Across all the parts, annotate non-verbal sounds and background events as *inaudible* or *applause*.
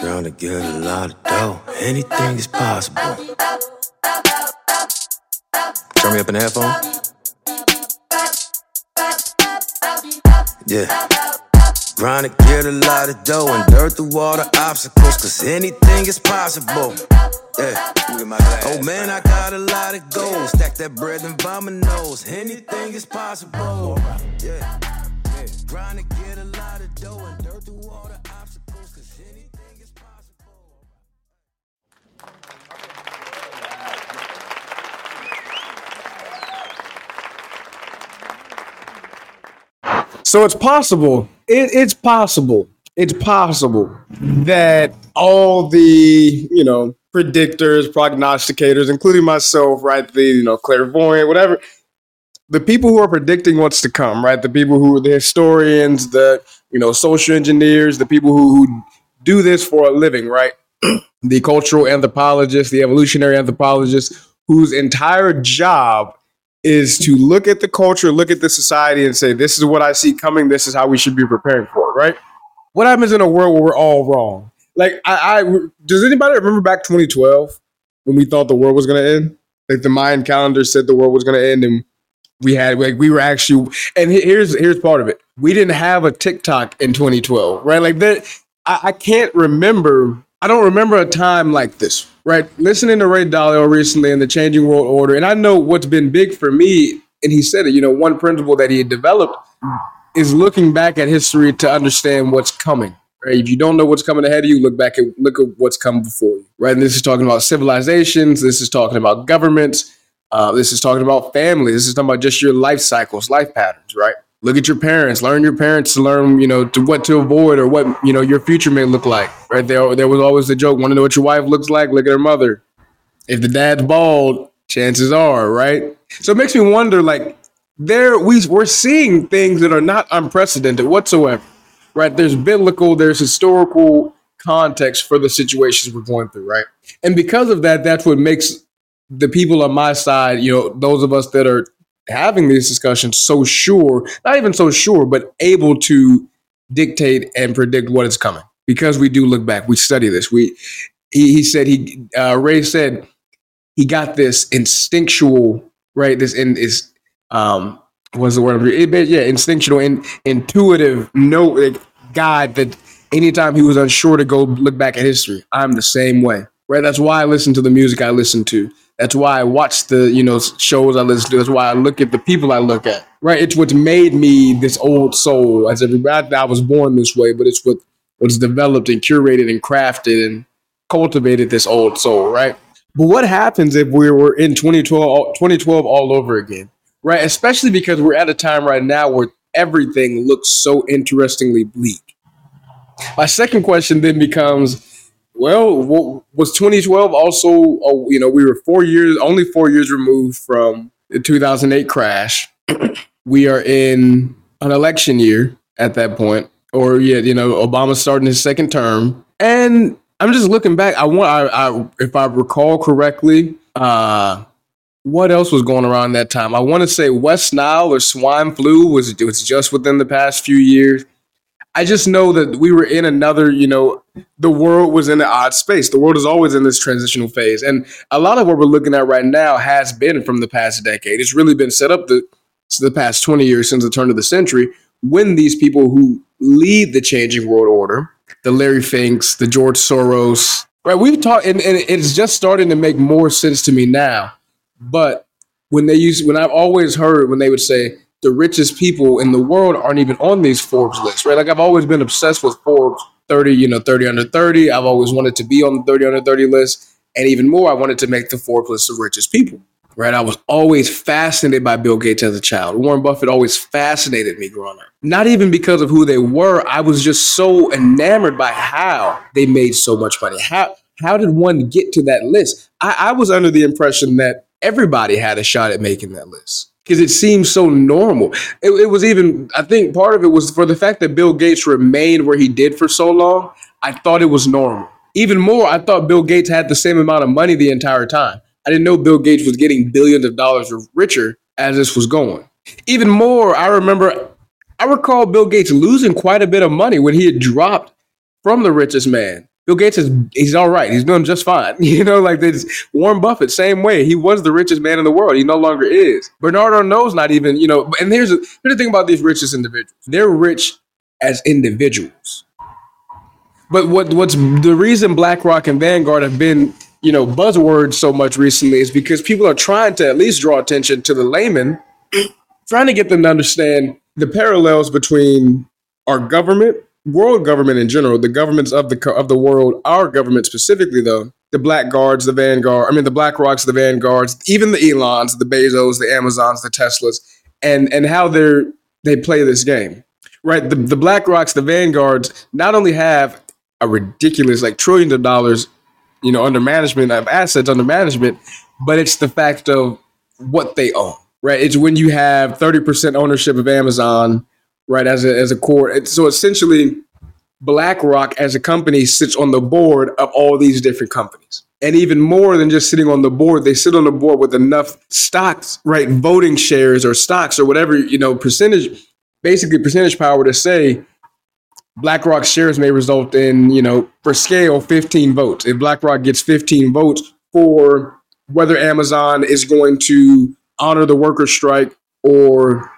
Trying to get a lot of dough. Anything is possible. Turn me up in the headphone. Yeah. Trying to get a lot of dough and dirt through all the obstacles, cause anything is possible. Yeah. Oh man, I got a lot of gold. Stack that bread and my nose. Anything is possible. Yeah. yeah. So it's possible. It, it's possible. It's possible that all the you know predictors, prognosticators, including myself, right? The you know clairvoyant, whatever. The people who are predicting what's to come, right? The people who are the historians, the you know social engineers, the people who, who do this for a living, right? *clears throat* the cultural anthropologists, the evolutionary anthropologists, whose entire job is to look at the culture, look at the society, and say, "This is what I see coming. This is how we should be preparing for it." Right? What happens in a world where we're all wrong? Like, I, I does anybody remember back 2012 when we thought the world was going to end? Like the Mayan calendar said the world was going to end, and we had like we were actually. And here's here's part of it: we didn't have a TikTok in 2012, right? Like that. I, I can't remember. I don't remember a time like this right? Listening to Ray Dalio recently in the Changing World Order, and I know what's been big for me, and he said it, you know, one principle that he had developed is looking back at history to understand what's coming. Right? If you don't know what's coming ahead of you, look back at look at what's come before you. Right? And this is talking about civilizations. This is talking about governments. Uh, this is talking about family. This is talking about just your life cycles, life patterns. Right? Look at your parents. Learn your parents to learn you know to what to avoid or what you know your future may look like right? There there was always the joke want to know what your wife looks like? Look at her mother. If the dad's bald chances are right? So it makes me wonder like there we we're seeing things that are not unprecedented whatsoever right? There's biblical there's historical context for the situations we're going through right? And because of that that's what makes the people on my side you know those of us that are having these discussions so sure, not even so sure, but able to dictate and predict what is coming because we do look back. We study this. We he, he said he uh, Ray said he got this instinctual right. This in is um what's the word? It, yeah, instinctual and intuitive no like, guide that anytime he was unsure to go look back at history. I'm the same way. Right. That's why I listen to the music I listen to. That's why I watch the you know shows I listen to. That's why I look at the people I look at. Right, it's what's made me this old soul. As everybody, I was born this way, but it's what what's developed and curated and crafted and cultivated this old soul. Right. But what happens if we were in 2012, 2012 all over again? Right, especially because we're at a time right now where everything looks so interestingly bleak. My second question then becomes well, was 2012 also? Oh, you know, we were four years, only four years removed from the 2008 crash. we are in an election year at that point, or yeah, you know, Obama starting his second term, and I'm just looking back. I want, I, I if I recall correctly, uh, what else was going around that time? I want to say West Nile or swine flu was was just within the past few years. I just know that we were in another, you know, the world was in an odd space. The world is always in this transitional phase. And a lot of what we're looking at right now has been from the past decade. It's really been set up the, the past 20 years since the turn of the century when these people who lead the changing world order, the Larry Finks, the George Soros, right? We've talked, and, and it's just starting to make more sense to me now. But when they use, when I've always heard when they would say, the richest people in the world aren't even on these Forbes lists, right? Like I've always been obsessed with Forbes 30, you know, 30 under 30. I've always wanted to be on the 30 under 30 list. And even more, I wanted to make the Forbes list of richest people, right? I was always fascinated by Bill Gates as a child. Warren Buffett always fascinated me growing up. Not even because of who they were. I was just so enamored by how they made so much money. How, how did one get to that list? I, I was under the impression that everybody had a shot at making that list because it seems so normal. It, it, was even, I think part of it was for the fact that Bill Gates remained where he did for so long. I thought it was normal. Even more, I thought Bill Gates had the same amount of money the entire time. I didn't know Bill Gates was getting billions of dollars richer as this was going. Even more, I remember, I recall Bill Gates losing quite a bit of money when he had dropped from the richest man Bill Gates is he's all right. He's doing just fine. *laughs* You know, like this Warren Buffett, same way. He was the richest man in the world. He no longer is. Bernard Arnault's not even, you know, and here's, here's the thing about these richest individuals. They're rich as individuals. But what what's the reason BlackRock and Vanguard have been, you know, buzzwords so much recently is because people are trying to at least draw attention to the layman, trying to get them to understand the parallels between our government world government in general, the governments of the of the world, our government specifically, though, the Black Guards, the Vanguard, I mean the Black Rocks, the Vanguards, even the Elons, the Bezos, the Amazons, the Teslas, and and how they're they play this game, right? The the Black Rocks, the Vanguards, not only have a ridiculous like trillions of dollars, you know, under management of assets under management, but it's the fact of what they own, right? It's when you have thirty percent ownership of Amazon right? As a as a core. So essentially, BlackRock as a company sits on the board of all these different companies. And even more than just sitting on the board, they sit on the board with enough stocks, right? Voting shares or stocks or whatever, you know, percentage, basically percentage power to say BlackRock shares may result in, you know, for scale, 15 votes. If BlackRock gets 15 votes for whether Amazon is going to honor the worker strike or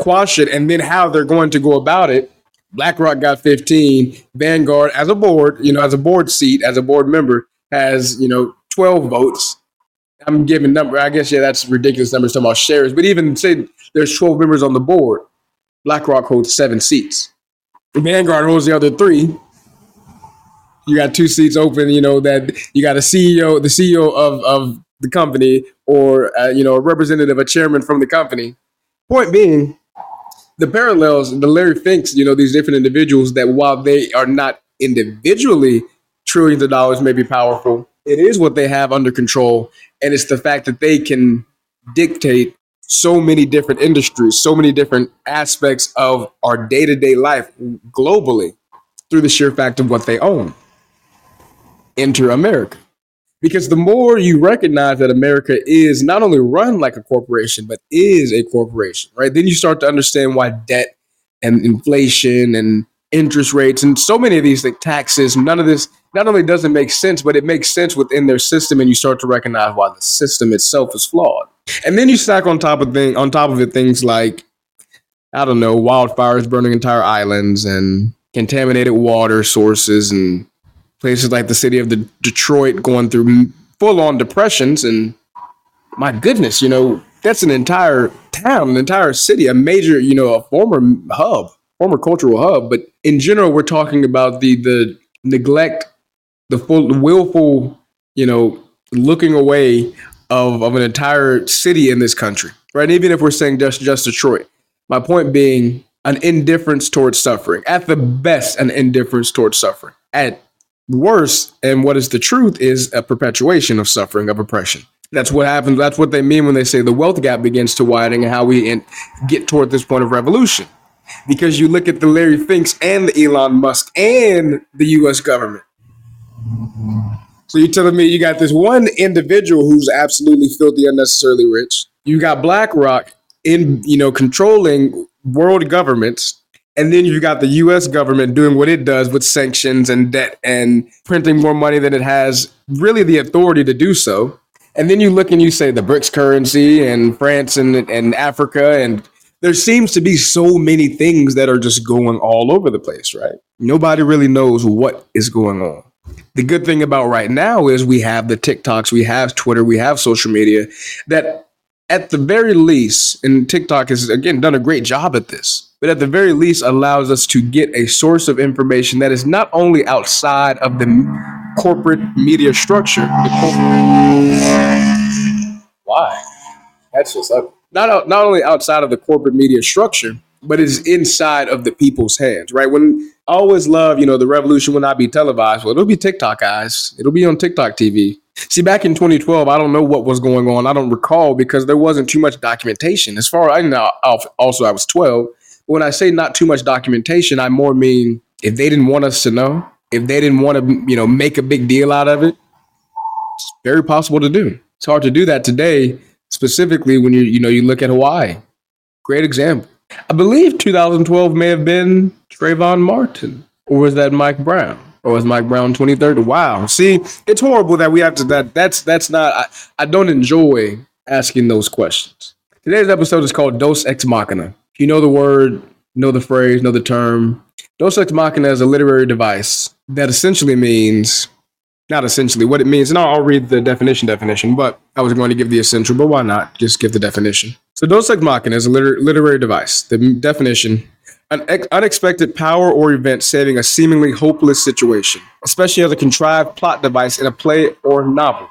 quash it, and then how they're going to go about it. BlackRock got 15. Vanguard, as a board, you know, as a board seat, as a board member, has you know 12 votes. I'm giving number. I guess yeah, that's ridiculous numbers talking about shares. But even say there's 12 members on the board, BlackRock holds seven seats. Vanguard holds the other three. You got two seats open. You know that you got a CEO, the CEO of of the company, or uh, you know a representative, a chairman from the company. Point being, the parallels, the Larry Finks, you know, these different individuals that while they are not individually trillions of dollars may be powerful, it is what they have under control. And it's the fact that they can dictate so many different industries, so many different aspects of our day to day life globally through the sheer fact of what they own. Enter America. Because the more you recognize that America is not only run like a corporation, but is a corporation, right? Then you start to understand why debt and inflation and interest rates and so many of these like taxes, none of this not only doesn't make sense, but it makes sense within their system, and you start to recognize why the system itself is flawed. And then you stack on top of thing on top of it things like I don't know, wildfires burning entire islands and contaminated water sources and places like the city of the Detroit going through full on depressions. And my goodness, you know, that's an entire town, an entire city, a major, you know, a former hub, former cultural hub. But in general, we're talking about the the neglect, the full the willful, you know, looking away of, of an entire city in this country. Right. Even if we're saying just just Detroit. My point being an indifference towards suffering. At the best, an indifference towards suffering. At worse, and what is the truth, is a perpetuation of suffering, of oppression. That's what happens. That's what they mean when they say the wealth gap begins to widen and how we in, get toward this point of revolution. Because you look at the Larry Finks and the Elon Musk and the US government. So you're telling me you got this one individual who's absolutely filthy, unnecessarily rich. You got BlackRock in, you know, controlling world governments and then you got the US government doing what it does with sanctions and debt and printing more money than it has really the authority to do so. And then you look and you say the BRICS currency and France and, and Africa. And there seems to be so many things that are just going all over the place, right? Nobody really knows what is going on. The good thing about right now is we have the TikToks, we have Twitter, we have social media that at the very least, and TikTok has again done a great job at this but at the very least allows us to get a source of information that is not only outside of the corporate media structure. Why? That's just ugly. Not, not only outside of the corporate media structure, but is inside of the people's hands, right? When I always love, you know, the revolution will not be televised. Well, it'll be TikTok, guys. It'll be on TikTok TV. See, back in 2012, I don't know what was going on. I don't recall because there wasn't too much documentation. As far as I know, also I was 12 when I say not too much documentation, I more mean if they didn't want us to know, if they didn't want to, you know, make a big deal out of it, it's very possible to do. It's hard to do that today, specifically when you, you know, you look at Hawaii. Great example. I believe 2012 may have been Trayvon Martin, or was that Mike Brown? Or was Mike Brown 23rd? Wow. See, it's horrible that we have to that that's that's not I, I don't enjoy asking those questions. Today's episode is called Deus Ex Machina. If you know the word, know the phrase, know the term. Deus Ex Machina is a literary device that essentially means not essentially what it means. And I'll, I'll read the definition definition, but I was going to give the essential, but why not just give the definition? So Deus Ex Machina is a liter- literary device. The definition an ex- unexpected power or event saving a seemingly hopeless situation, especially as a contrived plot device in a play or novel.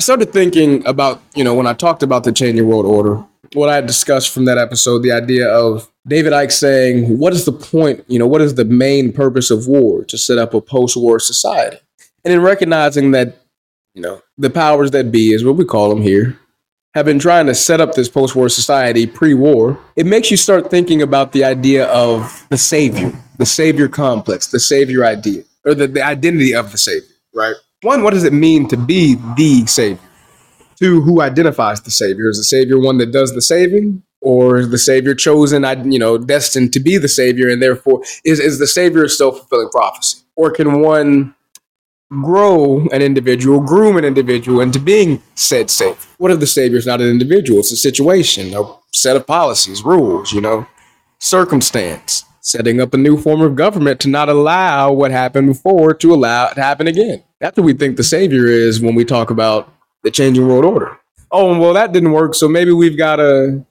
I started thinking about, you know, when I talked about the changing world order, what I had discussed from that episode, the idea of David Icke saying, what is the point, you know, what is the main purpose of war? To set up a post war society. And in recognizing that, you know, the powers that be is what we call them here, have been trying to set up this post war society pre war, it makes you start thinking about the idea of the savior, the savior complex, the savior idea, or the, the identity of the savior, right? One, what does it mean to be the savior? Two, who identifies the savior? Is the savior one that does the saving? Or is the savior chosen, you know, destined to be the savior, and therefore is, is the savior a self fulfilling prophecy? Or can one grow an individual, groom an individual into being said safe. What if the savior is not an individual? It's a situation, a set of policies, rules, you know, circumstance, setting up a new form of government to not allow what happened before to allow it to happen again. That's what we think the savior is when we talk about the changing world order. Oh, well, that didn't work, so maybe we've got to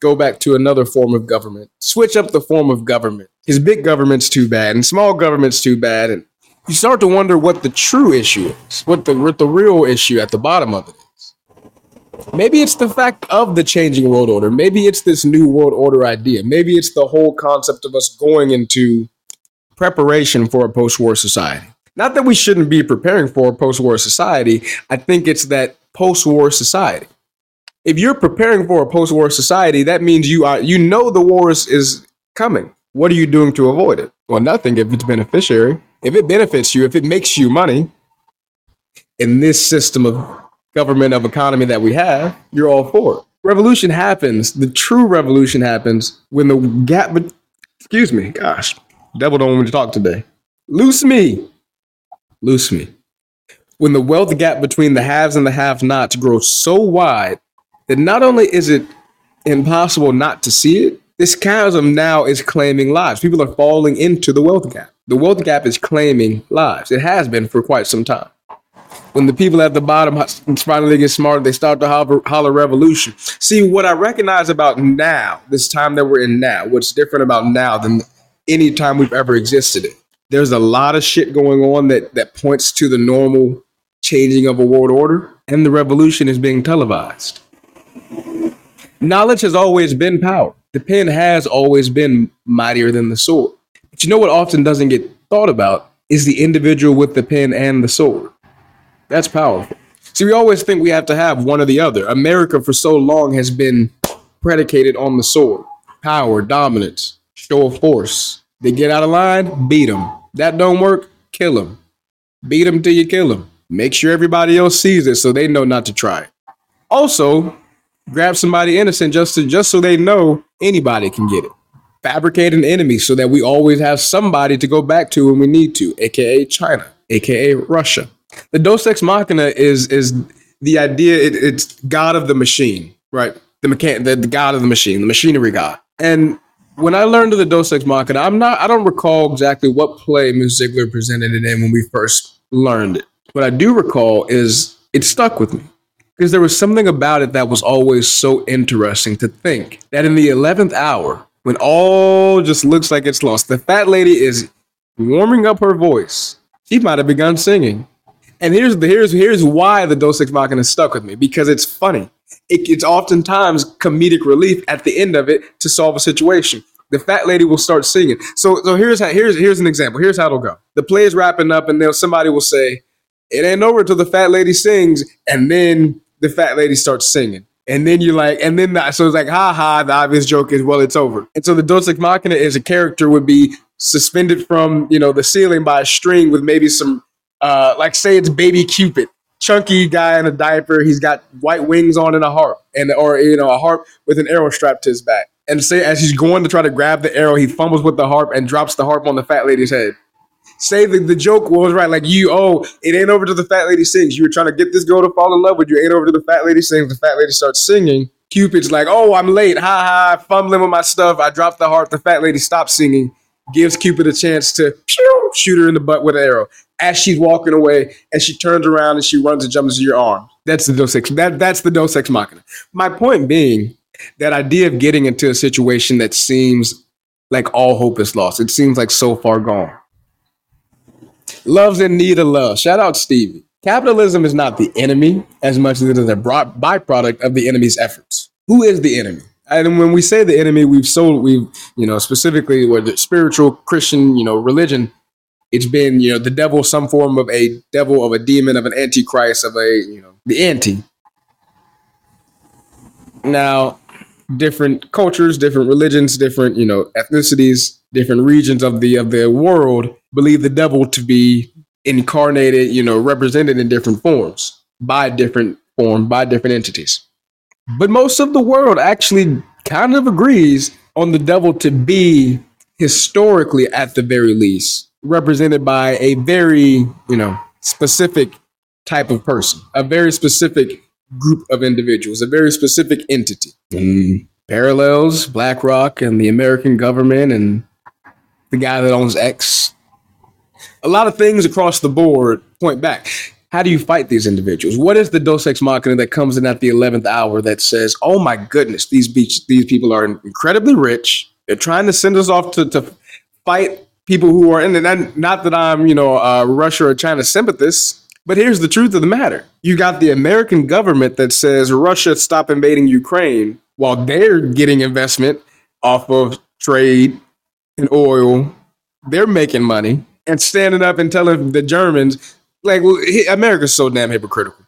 go back to another form of government. Switch up the form of government. Because big government's too bad, and small government's too bad, and you start to wonder what the true issue is, what the what the real issue at the bottom of it is. Maybe it's the fact of the changing world order. Maybe it's this new world order idea. Maybe it's the whole concept of us going into preparation for a post-war society. Not that we shouldn't be preparing for a post-war society. I think it's that post-war society. If you're preparing for a post-war society, that means you are you know the war is, is coming. What are you doing to avoid it? Well, nothing if it's beneficiary if it benefits you, if it makes you money in this system of government of economy that we have, you're all for it. Revolution happens. The true revolution happens when the gap. Excuse me, gosh, devil don't want me to talk today. Loose me, loose me. When the wealth gap between the haves and the have-nots grows so wide that not only is it impossible not to see it, this chasm now is claiming lives. People are falling into the wealth gap. The wealth gap is claiming lives. It has been for quite some time. When the people at the bottom finally get smart, they start the holler revolution. See, what I recognize about now, this time that we're in now, what's different about now than any time we've ever existed in, there's a lot of shit going on that, that points to the normal changing of a world order, and the revolution is being televised. Knowledge has always been power. The pen has always been mightier than the sword. But you know what often doesn't get thought about is the individual with the pen and the sword. That's powerful. See, we always think we have to have one or the other. America for so long has been predicated on the sword power, dominance, show of force. They get out of line, beat them. That don't work, kill them. Beat them till you kill them. Make sure everybody else sees it so they know not to try. Also, grab somebody innocent just to, just so they know anybody can get it fabricate an enemy so that we always have somebody to go back to when we need to, aka China, aka Russia. The Deus Ex Machina is is the idea. It, it's God of the machine, right? The mechan, the, the God of the machine, the machinery God. And when I learned of the Deus Ex Machina, I'm not. I don't recall exactly what play Ms. Ziegler presented it in when we first learned it. What I do recall is it stuck with me because there was something about it that was always so interesting to think that in the 11th hour when all just looks like it's lost. The fat lady is warming up her voice. She might have begun singing. And here's the here's here's why the Deus Machina stuck with me because it's funny. It, it's oftentimes comedic relief at the end of it to solve a situation. The fat lady will start singing. So so here's how here's here's an example. Here's how it'll go. The play is wrapping up, and then somebody will say, "It ain't over till the fat lady sings," and then the fat lady starts singing. And then you're like, and then the, so it's like, ha ha, the obvious joke is, well, it's over. And so the Deus Ex Machina is a character would be suspended from, you know, the ceiling by a string with maybe some, uh, like say it's baby Cupid, chunky guy in a diaper. He's got white wings on and a harp and, or, you know, a harp with an arrow strapped to his back. And say, as he's going to try to grab the arrow, he fumbles with the harp and drops the harp on the fat lady's head. say that the joke was right. Like you, oh, it ain't over to the fat lady sings. You were trying to get this girl to fall in love with you. Ain't over to the fat lady sings. The fat lady starts singing. Cupid's like, oh, I'm late. Ha ha. Fumbling with my stuff. I dropped the harp. The fat lady stops singing. Gives Cupid a chance to pew, shoot her in the butt with an arrow. As she's walking away, and she turns around and she runs and jumps into your arm. That's the Deus Ex. That, that's the Deus Ex Machina. My point being, that idea of getting into a situation that seems like all hope is lost. It seems like so far gone. Love's in need of love. Shout out Stevie. Capitalism is not the enemy as much as it is a byproduct of the enemy's efforts. Who is the enemy? And when we say the enemy, we've sold, we've, you know, specifically the spiritual Christian, you know, religion, it's been, you know, the devil, some form of a devil, of a demon, of an antichrist, of a, you know, the anti. Now, different cultures, different religions, different, you know, ethnicities, different regions of the of the world believe the devil to be incarnated, you know, represented in different forms by different form by different entities. But most of the world actually kind of agrees on the devil to be historically at the very least represented by a very, you know, specific type of person, a very specific group of individuals, a very specific entity. Parallels BlackRock and the American government and the guy that owns X. A lot of things across the board point back. How do you fight these individuals? What is the Deus Ex Machina that comes in at the 11th hour that says, oh my goodness, these, beach, these people are incredibly rich. They're trying to send us off to, to fight people who are in it. Not that I'm, you know, uh, Russia or China sympathist, but here's the truth of the matter. You got the American government that says Russia stop invading Ukraine while they're getting investment off of trade and oil. They're making money and standing up and telling the Germans, like, America's so damn hypocritical.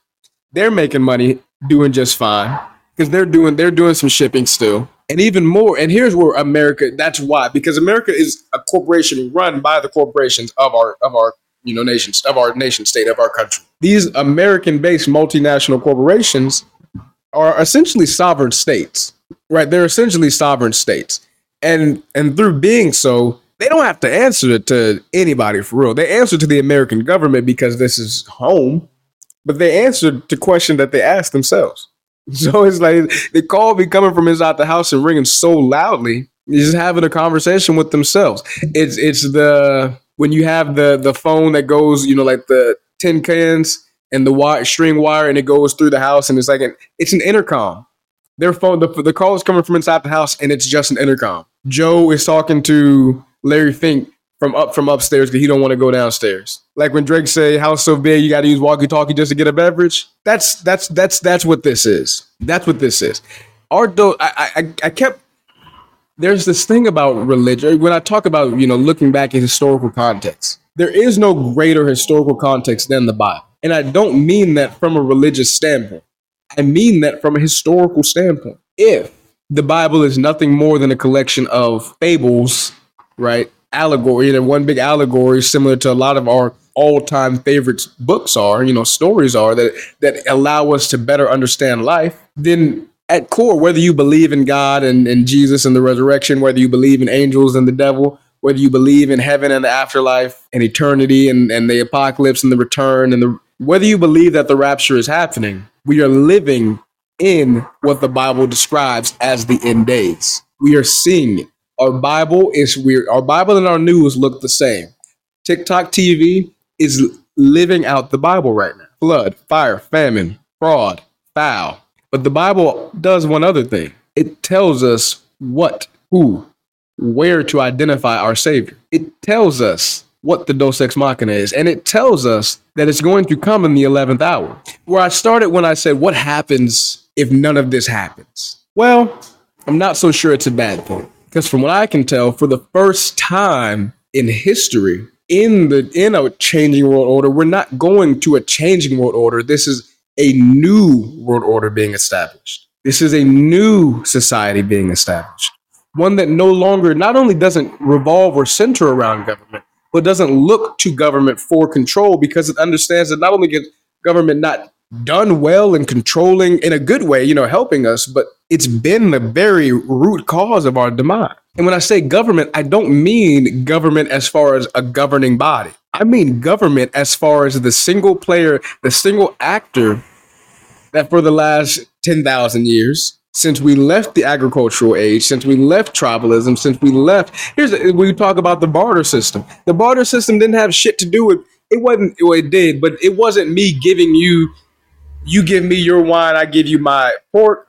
They're making money doing just fine because they're doing they're doing some shipping still. And even more, and here's where America, that's why, because America is a corporation run by the corporations of our of our you know nations of our nation state of our country. These American-based multinational corporations are essentially sovereign states, right? They're essentially sovereign states, and and through being so, they don't have to answer to anybody for real. They answer to the American government because this is home, but they answer to question that they ask themselves. *laughs* So it's like the call be coming from inside the house and ringing so loudly, just having a conversation with themselves. It's it's the when you have the the phone that goes, you know, like the tin cans and the wire, string wire, and it goes through the house, and it's like an it's an intercom. Their phone, the the call is coming from inside the house, and it's just an intercom. Joe is talking to Larry Fink from up from upstairs because he don't want to go downstairs. Like when Drake say house so big you got to use walkie talkie just to get a beverage. That's that's that's that's what this is. That's what this is. Our do- I, I I kept there's this thing about religion when i talk about you know looking back at historical context there is no greater historical context than the bible and i don't mean that from a religious standpoint i mean that from a historical standpoint if the bible is nothing more than a collection of fables right allegory and one big allegory similar to a lot of our all-time favorite books are you know stories are that that allow us to better understand life then at core, whether you believe in God and, and Jesus and the resurrection, whether you believe in angels and the devil, whether you believe in heaven and the afterlife and eternity and, and the apocalypse and the return and the whether you believe that the rapture is happening, we are living in what the Bible describes as the end days. We are seeing it. Our Bible is weird. our Bible and our news look the same. TikTok TV is living out the Bible right now. Flood, fire, famine, fraud, foul, but the Bible does one other thing it tells us what, who, where to identify our Savior. It tells us what the Deus Ex Machina is, and it tells us that it's going to come in the 11th hour. Where I started when I said, What happens if none of this happens? Well, I'm not so sure it's a bad thing. Because from what I can tell, for the first time in history, in the in a changing world order, we're not going to a changing world order. This is a new world order being established. This is a new society being established. One that no longer not only doesn't revolve or center around government, but doesn't look to government for control because it understands that not only gets government not done well in controlling in a good way, you know, helping us, but it's been the very root cause of our demise. And when I say government, I don't mean government as far as a governing body. I mean government as far as the single player, the single actor that for the last 10,000 years, since we left the agricultural age, since we left tribalism, since we left, here's we talk about the barter system. The barter system didn't have shit to do with it wasn't well, it did, but it wasn't me giving you you give me your wine, I give you my pork,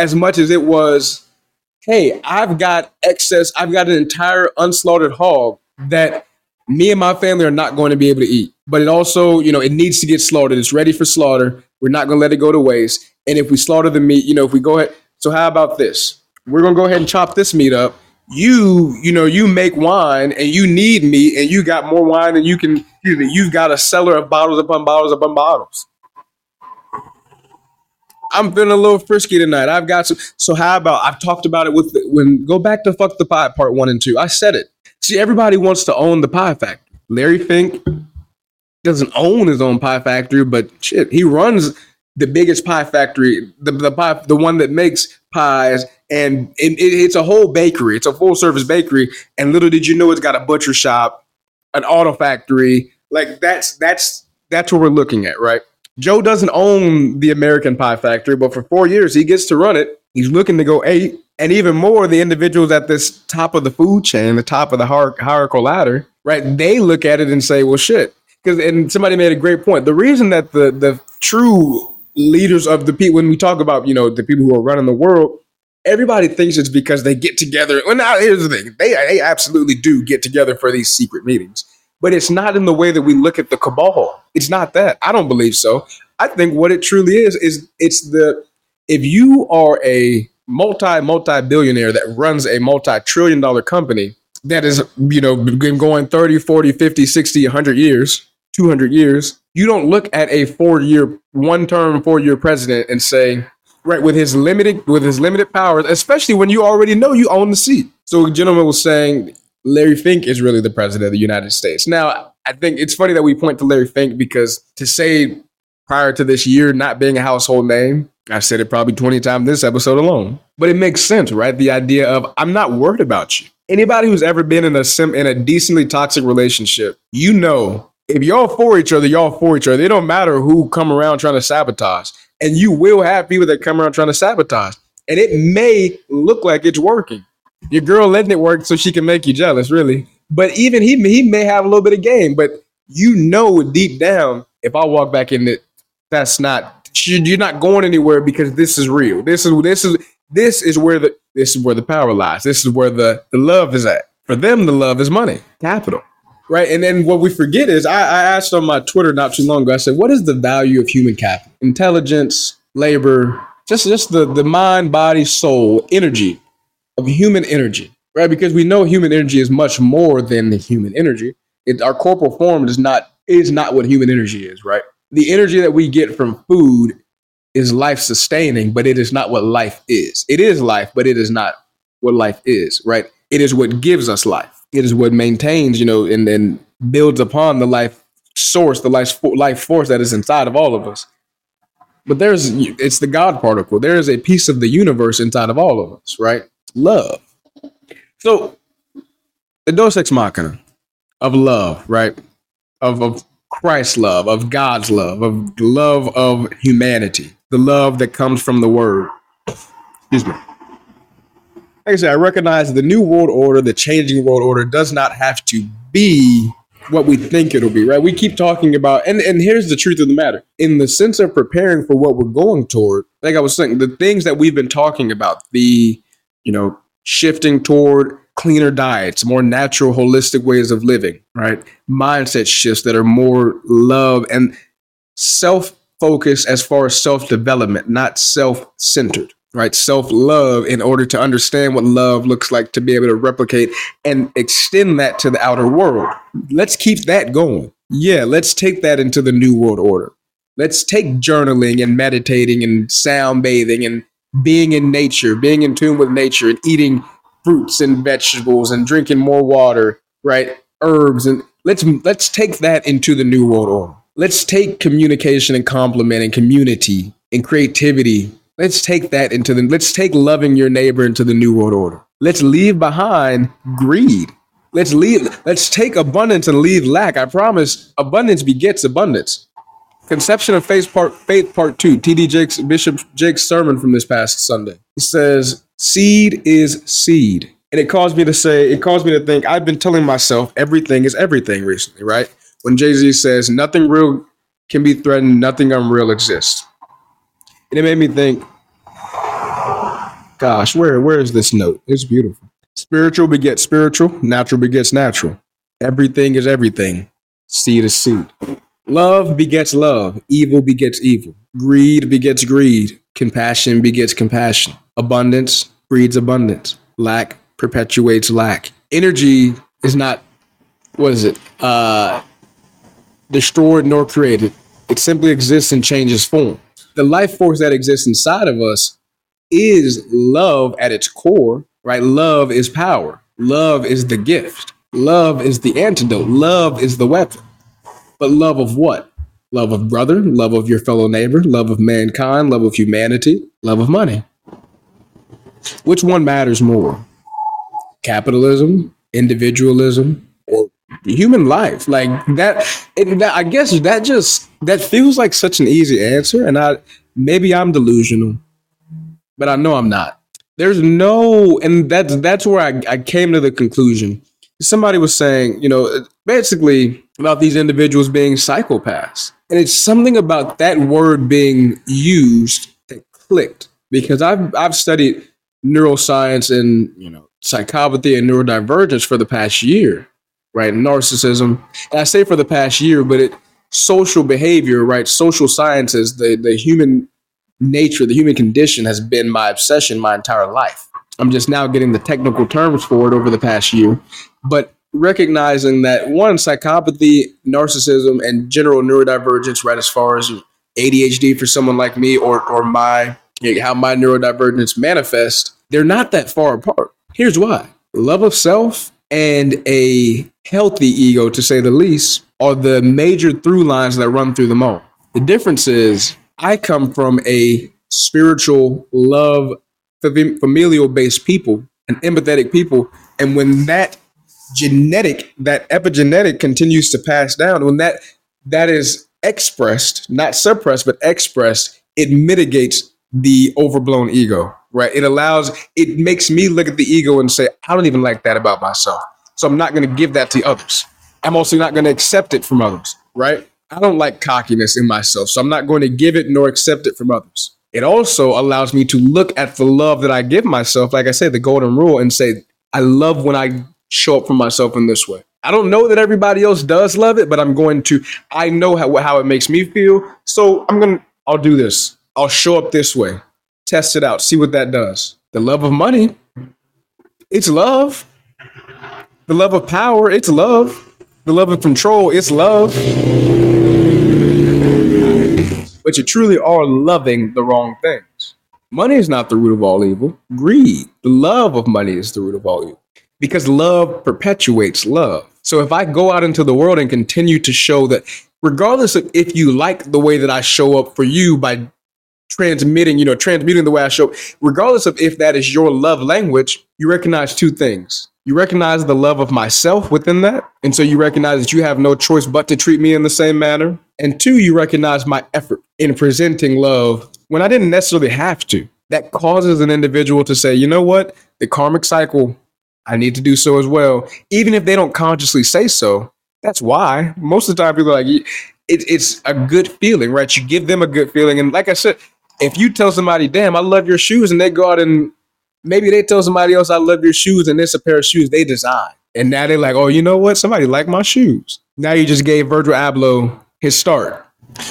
as much as it was, hey, I've got excess, I've got an entire unslaughtered hog that me and my family are not going to be able to eat. But it also, you know, it needs to get slaughtered. It's ready for slaughter. We're not going to let it go to waste. And if we slaughter the meat, you know, if we go ahead, so how about this? We're going to go ahead and chop this meat up. You, you know, you make wine and you need meat and you got more wine than you can, you've got a cellar of bottles upon bottles upon bottles. I'm feeling a little frisky tonight. I've got some. So how about I've talked about it with the, when go back to fuck the pie part one and two. I said it. See, everybody wants to own the pie factory. Larry Fink doesn't own his own pie factory, but shit, he runs the biggest pie factory, the the pie, the one that makes pies, and it, it, it's a whole bakery. It's a full service bakery, and little did you know, it's got a butcher shop, an auto factory. Like that's that's that's what we're looking at, right? Joe doesn't own the American Pie Factory, but for four years he gets to run it. He's looking to go eight, and even more, the individuals at this top of the food chain, the top of the hierarchical ladder, right? They look at it and say, "Well, shit." Because and somebody made a great point. The reason that the the true leaders of the people, when we talk about you know the people who are running the world, everybody thinks it's because they get together. Well, now here's the thing: they they absolutely do get together for these secret meetings but it's not in the way that we look at the cabal. It's not that. I don't believe so. I think what it truly is is it's the if you are a multi multi billionaire that runs a multi trillion dollar company that is you know been going 30 40 50 60 100 years 200 years you don't look at a four year one term four year president and say right with his limited with his limited powers especially when you already know you own the seat so a gentleman was saying Larry Fink is really the president of the United States. Now, I think it's funny that we point to Larry Fink because to say prior to this year not being a household name, I've said it probably 20 times this episode alone. But it makes sense, right? The idea of I'm not worried about you. Anybody who's ever been in a sim in a decently toxic relationship, you know if y'all for each other, y'all for each other. It don't matter who come around trying to sabotage. And you will have people that come around trying to sabotage. And it may look like it's working. Your girl letting it work so she can make you jealous, really. But even he he may have a little bit of game, but you know deep down, if I walk back in it, that's not you're not going anywhere because this is real. This is this is this is where the this is where the power lies. This is where the the love is at. For them, the love is money, capital, right? And then what we forget is I, I asked on my Twitter not too long ago. I said, "What is the value of human capital? Intelligence, labor, just just the the mind, body, soul, energy of human energy, right? Because we know human energy is much more than the human energy. It, our corporal form is not is not what human energy is, right? The energy that we get from food is life sustaining, but it is not what life is. It is life, but it is not what life is, right? It is what gives us life. It is what maintains, you know, and then builds upon the life source, the life life force that is inside of all of us. But there's it's the God particle. There is a piece of the universe inside of all of us, right? Love. So the Deus Ex Machina of love, right? Of, of Christ's love, of God's love, of the love of humanity, the love that comes from the word. Excuse me. Like I said, I recognize the new world order, the changing world order does not have to be what we think it'll be, right? We keep talking about, and, and here's the truth of the matter. In the sense of preparing for what we're going toward, like I was saying, the things that we've been talking about, the you know, shifting toward cleaner diets, more natural, holistic ways of living, right? Mindset shifts that are more love and self focused as far as self development, not self centered, right? Self love in order to understand what love looks like to be able to replicate and extend that to the outer world. Let's keep that going. Yeah, let's take that into the new world order. Let's take journaling and meditating and sound bathing and being in nature, being in tune with nature, and eating fruits and vegetables and drinking more water, right? Herbs and let's let's take that into the new world order. Let's take communication and compliment and community and creativity. Let's take that into the let's take loving your neighbor into the new world order. Let's leave behind greed. Let's leave let's take abundance and leave lack. I promise abundance begets abundance. Conception of Faith Part Faith Part Two. T.D. Jakes Bishop Jake's sermon from this past Sunday. He says, "Seed is seed," and it caused me to say, it caused me to think. I've been telling myself everything is everything recently, right? When Jay Z says, "Nothing real can be threatened, nothing unreal exists," and it made me think, gosh, where where is this note? It's beautiful. Spiritual begets spiritual, natural begets natural. Everything is everything. Seed is seed. Love begets love. Evil begets evil. Greed begets greed. Compassion begets compassion. Abundance breeds abundance. Lack perpetuates lack. Energy is not, what is it, uh, destroyed nor created. It simply exists and changes form. The life force that exists inside of us is love at its core, right? Love is power. Love is the gift. Love is the antidote. Love is the weapon. But love of what? Love of brother, love of your fellow neighbor, love of mankind, love of humanity, love of money. Which one matters more? Capitalism, individualism, or human life? Like that, that I guess that just that feels like such an easy answer and I maybe I'm delusional but I know I'm not. There's no, and that's that's where I, I came to the conclusion. Somebody was saying, you know, basically about these individuals being psychopaths. And it's something about that word being used that clicked because I've I've studied neuroscience and you know psychopathy and neurodivergence for the past year, right? Narcissism. And I say for the past year, but it social behavior, right? Social sciences, the the human nature, the human condition has been my obsession my entire life. I'm just now getting the technical terms for it over the past year. But recognizing that one, psychopathy, narcissism, and general neurodivergence, right, as far as ADHD for someone like me or, or my how my neurodivergence manifests, they're not that far apart. Here's why love of self and a healthy ego, to say the least, are the major through lines that run through them all. The difference is I come from a spiritual, love, familial based people, an empathetic people. And when that genetic, that epigenetic continues to pass down, when that that is expressed, not suppressed, but expressed, it mitigates the overblown ego, right? It allows, it makes me look at the ego and say, I don't even like that about myself. So I'm not going to give that to others. I'm also not going to accept it from others, right? I don't like cockiness in myself, so I'm not going to give it nor accept it from others. It also allows me to look at the love that I give myself, like I said, the golden rule, and say, I love when I show up for myself in this way. I don't know that everybody else does love it, but I'm going to, I know how, how it makes me feel. So I'm to, I'll do this. I'll show up this way, test it out, see what that does. The love of money, it's love. The love of power, it's love. The love of control, it's love but you truly are loving the wrong things. Money is not the root of all evil. Greed, the love of money is the root of all evil because love perpetuates love. So if I go out into the world and continue to show that, regardless of if you like the way that I show up for you by transmitting, you know, transmuting the way I show, regardless of if that is your love language, you recognize two things. You recognize the love of myself within that. And so you recognize that you have no choice but to treat me in the same manner. And two, you recognize my effort in presenting love when I didn't necessarily have to. That causes an individual to say, you know what? The karmic cycle, I need to do so as well. Even if they don't consciously say so, that's why. Most of the time, people are like, it, it's a good feeling, right? You give them a good feeling. And like I said, if you tell somebody, damn, I love your shoes, and they go out and maybe they tell somebody else, I love your shoes, and it's a pair of shoes they design. And now they're like, oh, you know what? Somebody like my shoes. Now you just gave Virgil Abloh his start.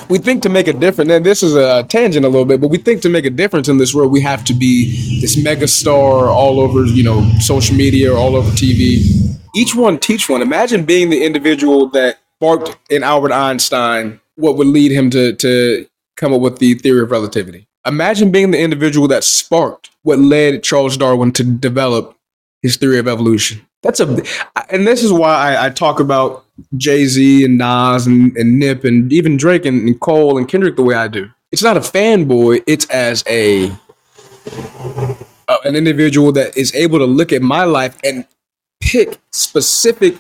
We think to make a difference, and this is a tangent a little bit, but we think to make a difference in this world, we have to be this mega star all over, you know, social media or all over TV. Each one teach one. Imagine being the individual that sparked in Albert Einstein what would lead him to, to come up with the theory of relativity. Imagine being the individual that sparked what led Charles Darwin to develop his theory of evolution. That's a, and this is why I, I talk about Jay Z and Nas and, and Nip and even Drake and, and Cole and Kendrick the way I do. it's not a fanboy, it's as a uh, an individual that is able to look at my life and pick specific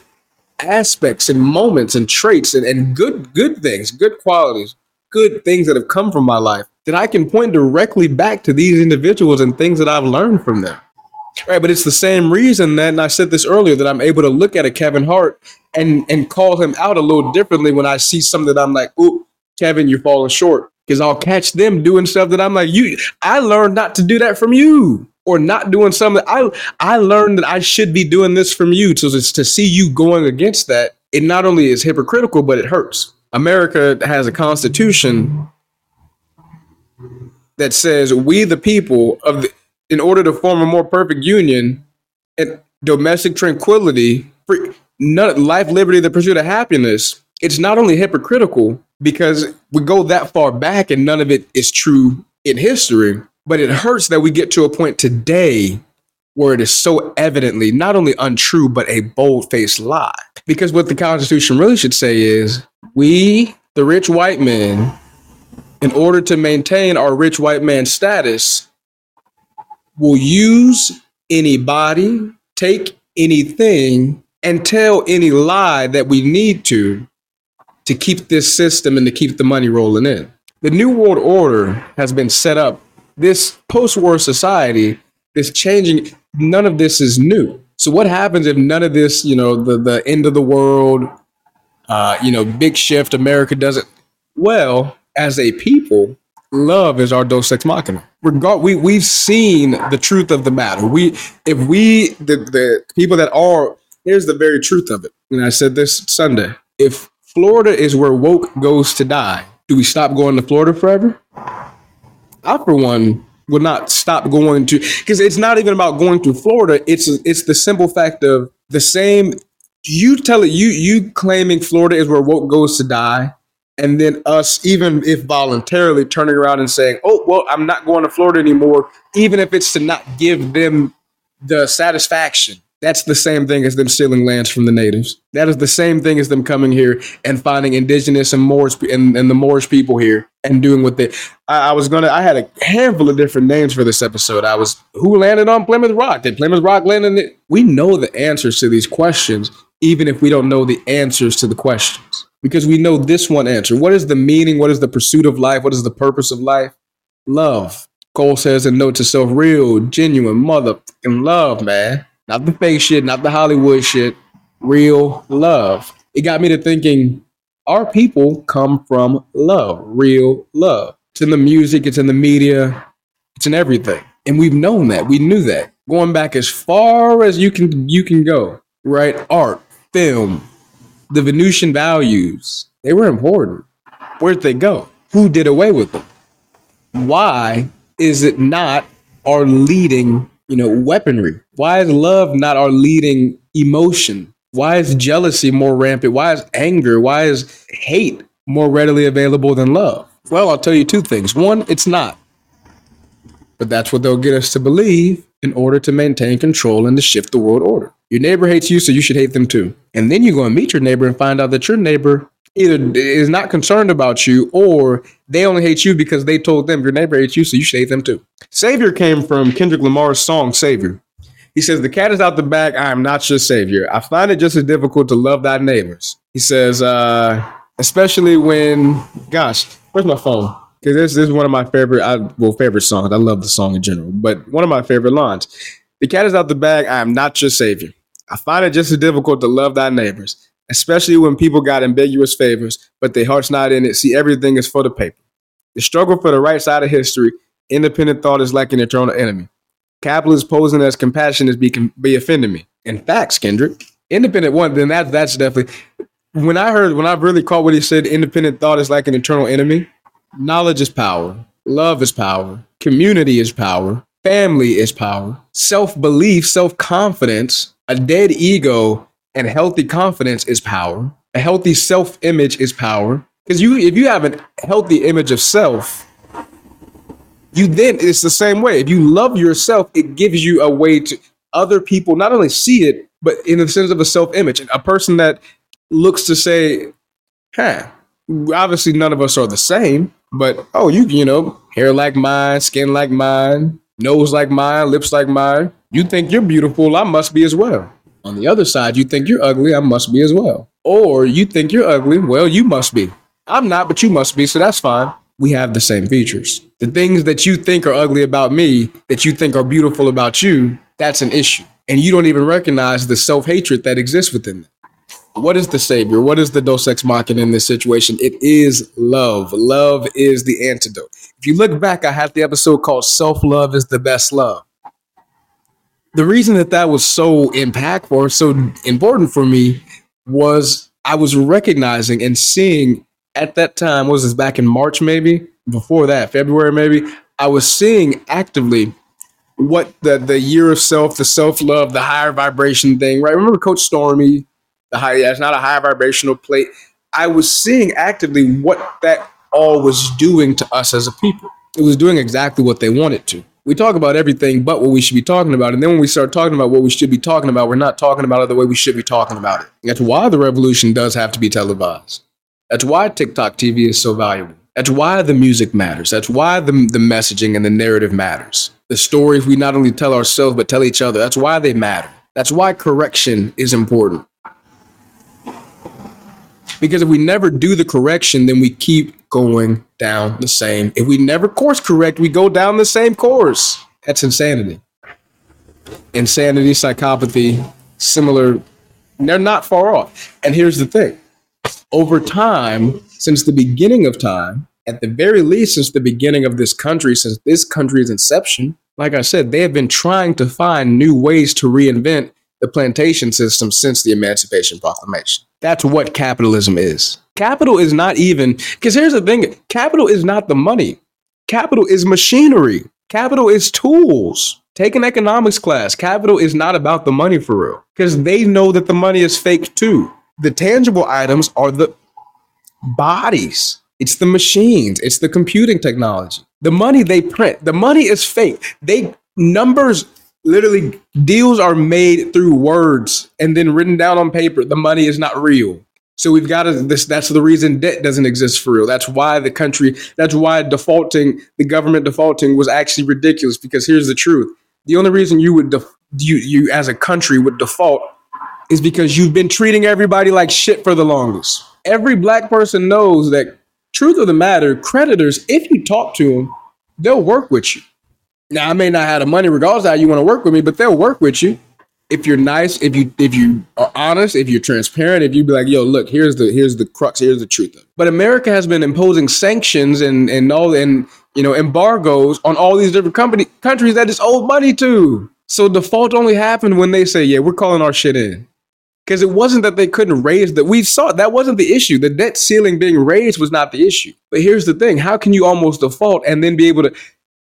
aspects and moments and traits and, and good good things, good qualities, good things that have come from my life that I can point directly back to these individuals and things that I've learned from them. Right, but it's the same reason that, and I said this earlier, that I'm able to look at a Kevin Hart and and call him out a little differently when I see something that I'm like, "Ooh, Kevin, you're falling short." Because I'll catch them doing stuff that I'm like, "You, I learned not to do that from you." or not doing something. I I learned that I should be doing this from you. So to, to see you going against that, it not only is hypocritical, but it hurts. America has a constitution that says we the people of the, in order to form a more perfect union and domestic tranquility, free, none, life, liberty, the pursuit of happiness. It's not only hypocritical because we go that far back and none of it is true in history, but it hurts that we get to a point today where it is so evidently not only untrue, but a bold faced lie. Because what the Constitution really should say is we, the rich white men, in order to maintain our rich white man status, will use anybody, take anything, and tell any lie that we need to to keep this system and to keep the money rolling in. The New World Order has been set up this post-war society, this changing, none of this is new. So what happens if none of this, you know, the the end of the world, uh, you know, big shift, America doesn't well, as a people, love is our deus ex machina. Regard we we've seen the truth of the matter. We if we the, the people that are here's the very truth of it. And I said this Sunday. If Florida is where woke goes to die, do we stop going to Florida forever? I, for one, would not stop going to because it's not even about going to Florida. It's it's the simple fact of the same. You tell it you you claiming Florida is where woke goes to die, and then us even if voluntarily turning around and saying, "Oh well, I'm not going to Florida anymore," even if it's to not give them the satisfaction that's the same thing as them stealing lands from the natives. That is the same thing as them coming here and finding indigenous and Moorish and, and the Moorish people here and doing what they. I, I, was gonna. I had a handful of different names for this episode. I was who landed on Plymouth Rock. Did Plymouth Rock land in it? We know the answers to these questions, even if we don't know the answers to the questions, because we know this one answer. What is the meaning? What is the pursuit of life? What is the purpose of life? Love. Cole says in Note to Self, real, genuine, motherfucking love, man not the fake shit, not the Hollywood shit, real love. It got me to thinking our people come from love, real love. It's in the music, it's in the media, it's in everything. And we've known that. We knew that. Going back as far as you can you can go, right? Art, film, the Venusian values, they were important. Where'd they go? Who did away with them? Why is it not our leading you know, weaponry? Why is love not our leading emotion? Why is jealousy more rampant? Why is anger? Why is hate more readily available than love? Well, I'll tell you two things. One, it's not. But that's what they'll get us to believe in order to maintain control and to shift the world order. Your neighbor hates you, so you should hate them too. And then you go and meet your neighbor and find out that your neighbor either is not concerned about you or they only hate you because they told them your neighbor hates you, so you should hate them too. Savior came from Kendrick Lamar's song Savior. He says, The cat is out the bag. I am not your savior. I find it just as difficult to love thy neighbors. He says, uh, especially when, gosh, where's my phone? Because this, this is one of my favorite, I, well, favorite songs. I love the song in general, but one of my favorite lines. The cat is out the bag. I am not your savior. I find it just as difficult to love thy neighbors especially when people got ambiguous favors, but their heart's not in it. See, everything is for the paper. The struggle for the right side of history, independent thought is like an eternal enemy. Capitalists posing as compassion is be, be offending me. In fact, Kendrick, independent one, then that, that's definitely, when I heard, when I really caught what he said, independent thought is like an eternal enemy, knowledge is power, love is power, community is power, family is power, self belief, self confidence, a dead ego and healthy confidence is power. A healthy self-image is power. Because you, if you have a healthy image of self, you then it's the same way. If you love yourself, it gives you a way to other people not only see it, but in the sense of a self-image. A person that looks to say, huh, obviously none of us are the same. But oh, you you know, hair like mine, skin like mine, nose like mine, lips like mine. You think you're beautiful, I must be as well. On the other side, you think you're ugly, I must be as well. Or you think you're ugly, well, you must be. I'm not, but you must be, so that's fine. We have the same features. The things that you think are ugly about me, that you think are beautiful about you, that's an issue. And you don't even recognize the self hatred that exists within them. What is the savior? What is the Deus Ex in this situation? It is love. Love is the antidote. If you look back, I had the episode called Self Love is the Best Love. The reason that that was so impactful so important for me was I was recognizing and seeing at that time, was this back in March maybe? Before that, February maybe, I was seeing actively what the the year of self, the self love, the higher vibration thing, right? Remember Coach Stormy, the high, yeah, it's not a high vibrational plate. I was seeing actively what that all was doing to us as a people. It was doing exactly what they wanted to. We talk about everything but what we should be talking about. And then when we start talking about what we should be talking about, we're not talking about it the way we should be talking about it. That's why the revolution does have to be televised. That's why TikTok TV is so valuable. That's why the music matters. That's why the, the messaging and the narrative matters. The stories we not only tell ourselves, but tell each other. That's why they matter. That's why correction is important. Because if we never do the correction, then we keep going down the same. If we never course correct, we go down the same course. That's insanity. Insanity, psychopathy, similar, they're not far off. And here's the thing over time, since the beginning of time, at the very least, since the beginning of this country, since this country's inception, like I said, they have been trying to find new ways to reinvent the plantation system since the Emancipation Proclamation. That's what capitalism is. Capital is not even, because here's the thing capital is not the money, capital is machinery, capital is tools. Take an economics class. Capital is not about the money for real, because they know that the money is fake too. The tangible items are the bodies. It's the machines. It's the computing technology. The money they print. The money is fake. They numbers literally deals are made through words and then written down on paper. The money is not real. So we've got to this that's the reason debt doesn't exist for real. That's why the country that's why defaulting, the government defaulting was actually ridiculous because here's the truth. The only reason you would def, you you as a country would default is because you've been treating everybody like shit for the longest. Every black person knows that truth of the matter, creditors, if you talk to them, they'll work with you. Now I may not have the money regardless of how you want to work with me, but they'll work with you. If you're nice, if you if you are honest, if you're transparent, if you be like, yo, look, here's the here's the crux, here's the truth. But America has been imposing sanctions and and all and you know embargoes on all these different company countries that it's owed money to. So default only happened when they say, yeah, we're calling our shit in because it wasn't that they couldn't raise that we saw that wasn't the issue the debt ceiling being raised was not the issue but here's the thing how can you almost default and then be able to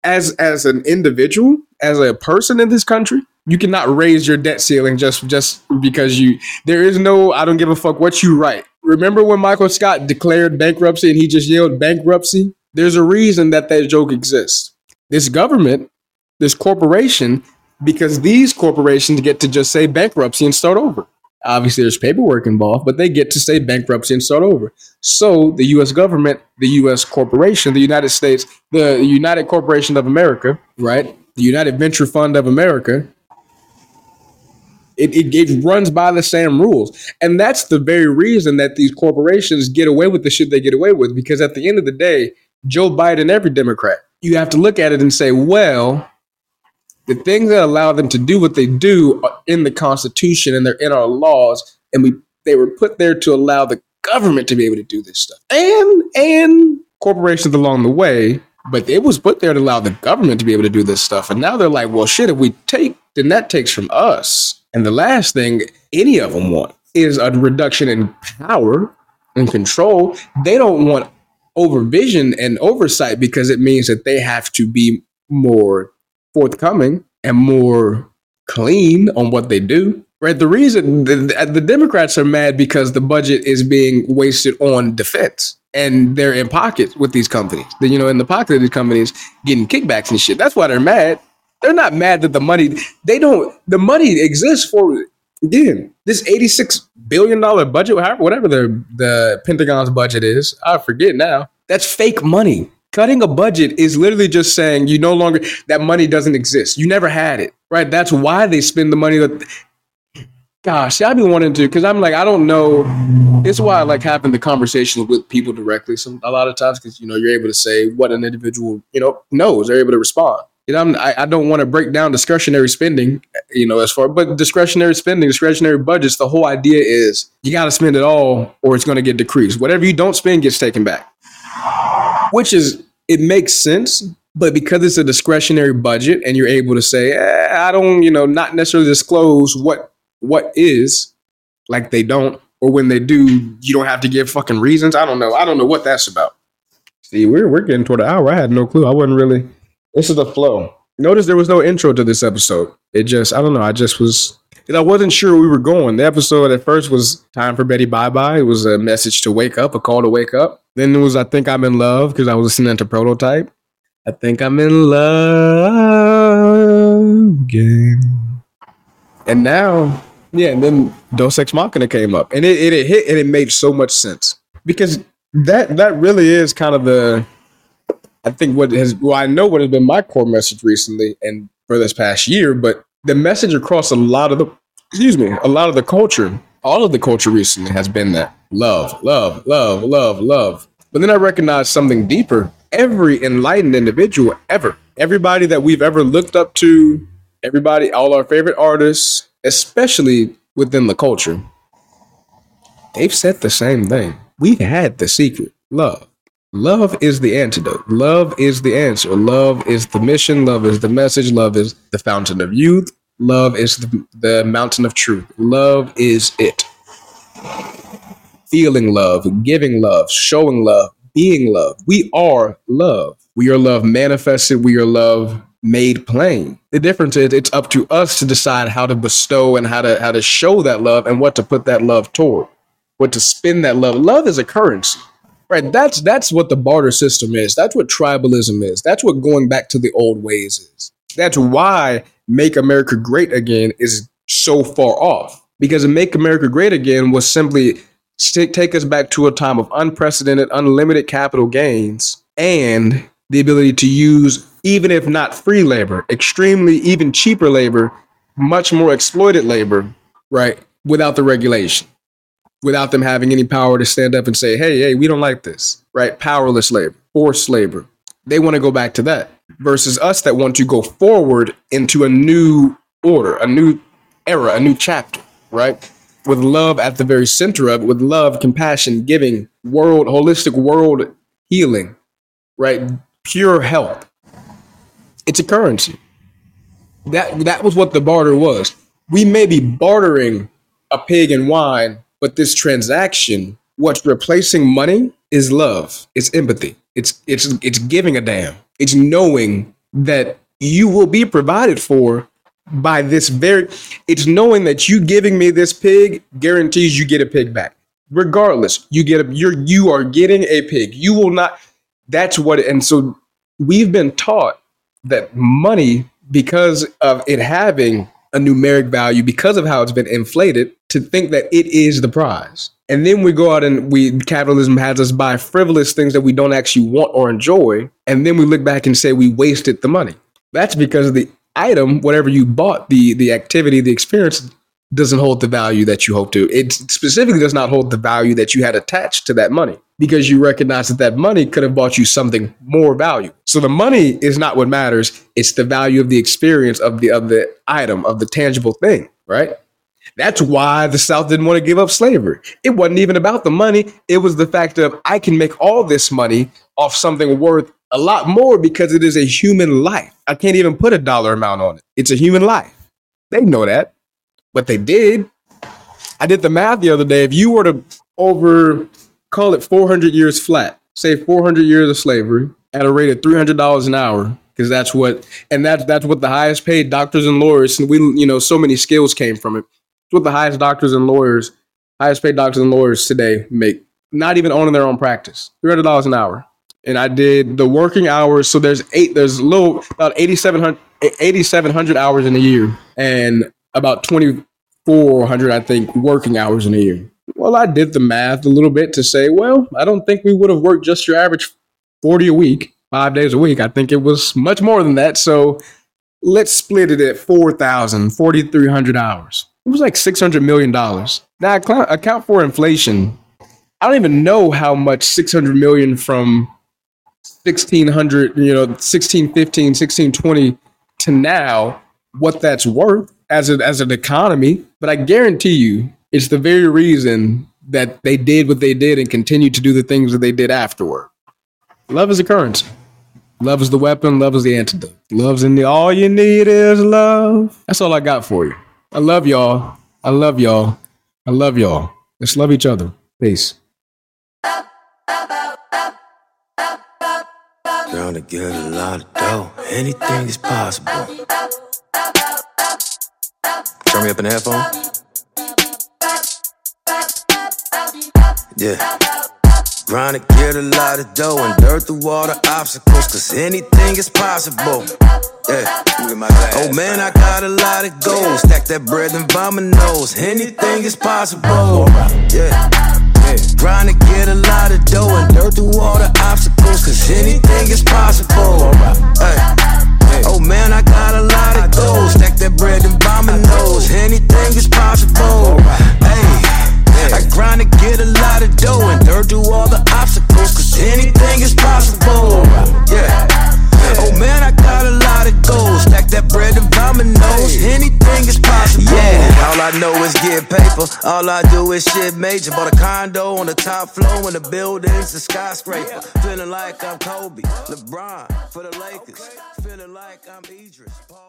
as as an individual as a person in this country you cannot raise your debt ceiling just just because you there is no i don't give a fuck what you write. Remember when michael scott declared bankruptcy and he just yelled bankruptcy? There's a reason that that joke exists. This government this corporation because these corporations get to just say bankruptcy and start over Obviously, there's paperwork involved, but they get to say bankruptcy and start over. So the U.S. government, the U.S. corporation, the United States, the United Corporation of America, right? The United Venture Fund of America, it, it, it, runs by the same rules. And that's the very reason that these corporations get away with the shit they get away with. Because at the end of the day, Joe Biden, every Democrat, you have to look at it and say, well, the things that allow them to do what they do are in the Constitution and they're in our laws, and we they were put there to allow the government to be able to do this stuff, and and corporations along the way. But it was put there to allow the government to be able to do this stuff, and now they're like, well, shit. If we take, then that takes from us. And the last thing any of them want is a reduction in power and control. They don't want overvision and oversight because it means that they have to be more forthcoming and more clean on what they do. Right. The reason the, uh, the Democrats are mad because the budget is being wasted on defense and they're in pocket with these companies. You know, in the pocket of these companies getting kickbacks and shit. That's why they're mad. They're not mad that the money they don't the money exists for again, this $86 billion budget, whatever the the Pentagon's budget is, I forget now. That's fake money. Cutting a budget is literally just saying you no longer that money doesn't exist. You never had it, right? That's why they spend the money that gosh, I've been wanting to because I'm like, I don't know. It's why I like having the conversations with people directly. Some a lot of times because you know you're able to say what an individual you know knows. They're able to respond. You know, I'm, I, I don't want to break down discretionary spending. You know, as far but discretionary spending, discretionary budgets. The whole idea is you got to spend it all, or it's going to get decreased. Whatever you don't spend gets taken back, which is it makes sense but because it's a discretionary budget and you're able to say, eh, I don't, you know, not necessarily disclose what what is, like they don't, or when they do, you don't have to give fucking reasons. I don't know. I don't know what that's about. See, we're we're getting toward the hour. I had no clue. I wasn't really. This is the flow. Notice there was no intro to this episode. It just, I don't know. I just was. I wasn't sure we were going. The episode at first was time for Betty Bye Bye. It was a message to wake up, a call to wake up. Then it was I think I'm in love because I was listening to Prototype. I think I'm in love again. And now yeah, and then Deus Ex Machina came up, and it, it, it hit, and it made so much sense because that that really is kind of the, I think what has well I know what has been my core message recently and for this past year, but the message across a lot of the, excuse me, a lot of the culture, all of the culture recently has been that love, love, love, love, love. But then I recognized something deeper. Every enlightened individual ever, everybody that we've ever looked up to, everybody, all our favorite artists, especially within the culture, they've said the same thing. We've had the secret love. Love is the antidote. Love is the answer. Love is the mission. Love is the message. Love is the fountain of youth. Love is the, the mountain of truth. Love is it. Feeling love, giving love, showing love, being love. We are love. We are love manifested. We are love made plain. The difference is it's up to us to decide how to bestow and how to how to show that love and what to put that love toward. What to spend that love. Love is a currency. Right? That's that's what the barter system is. That's what tribalism is. That's what going back to the old ways is. That's why Make America Great Again is so far off. Because Make America Great Again was simply take us back to a time of unprecedented, unlimited capital gains and the ability to use even if not free labor, extremely even cheaper labor, much more exploited labor, right? Without the regulation, without them having any power to stand up and say, hey, hey, we don't like this, right? Powerless labor, forced labor. They want to go back to that versus us that want to go forward into a new order, a new era, a new chapter, right? With love at the very center of it, with love, compassion, giving, world, holistic world healing, right? Pure health it's a currency. That that was what the barter was. We may be bartering a pig and wine, but this transaction, what's replacing money is love. It's empathy. It's it's it's giving a damn. It's knowing that you will be provided for by this very it's knowing that you giving me this pig guarantees you get a pig back regardless you get a you're you are getting a pig you will not that's what and so we've been taught that money, because of it having a numeric value, because of how it's been inflated, to think that it is the prize. And then we go out and we capitalism has us buy frivolous things that we don't actually want or enjoy. And then we look back and say we wasted the money. That's because of the item, whatever you bought, the the activity, the experience doesn't hold the value that you hope to. It specifically does not hold the value that you had attached to that money because you recognize that that money could have bought you something more valuable. So the money is not what matters; it's the value of the experience of the of the item of the tangible thing, right? That's why the South didn't want to give up slavery. It wasn't even about the money; it was the fact of I can make all this money off something worth a lot more because it is a human life. I can't even put a dollar amount on it. It's a human life. They know that but they did. I did the math the other day. If you were to over call it 400 years flat, say 400 years of slavery at a rate of $300 an hour, because that's what, and that's that's what the highest paid doctors and lawyers, and we, you know, so many skills came from it. It's what the highest doctors and lawyers, highest paid doctors and lawyers today make, not even owning their own practice, $300 an hour. And I did the working hours. So there's eight, there's a little about 8,700, 8,700 hours in a year. And about 2,400, I think, working hours in a year. Well, I did the math a little bit to say, well, I don't think we would have worked just your average 40 a week. five days a week. I think it was much more than that. So let's split it at 4,000, 4,300 hours. It was like $600 million. Now, account for inflation. I don't even know how much 600 million from 1600, you know, 1615, 1620 to now, what that's worth as, a, as an economy. But I guarantee you, it's the very reason that they did what they did and continue to do the things that they did afterward. Love is a currency. Love is the weapon. Love is the antidote. Love's in the all you need is love. That's all I got for you. I love y'all. I love y'all. I love y'all. Let's love each other. Peace. Gonna get a lot of dough. Anything is possible. Turn me up in the headphone. Yeah. Grind to get a lot of dough and dirt through all the obstacles, cause anything is possible. Yeah. Oh man, I got a lot of goals. Stack that bread and vomit nose. Anything is possible. Yeah. Grind to get a lot of dough and dirt through all the obstacles, cause anything is possible. Hey. Oh man, I got a lot of goals. Stack that bread and vomit nose. Anything is possible. Hey. I grind to get a lot of dough and dirt through all the obstacles, cause anything is possible. Yeah. Oh man, I got a lot of goals. Stack that bread and nose. Anything is possible. Yeah, all I know is get paper. All I do is shit major. Bought a condo on the top floor and the building's a skyscraper. Feeling like I'm Kobe, LeBron for the Lakers. Feeling like I'm Idris, Paul.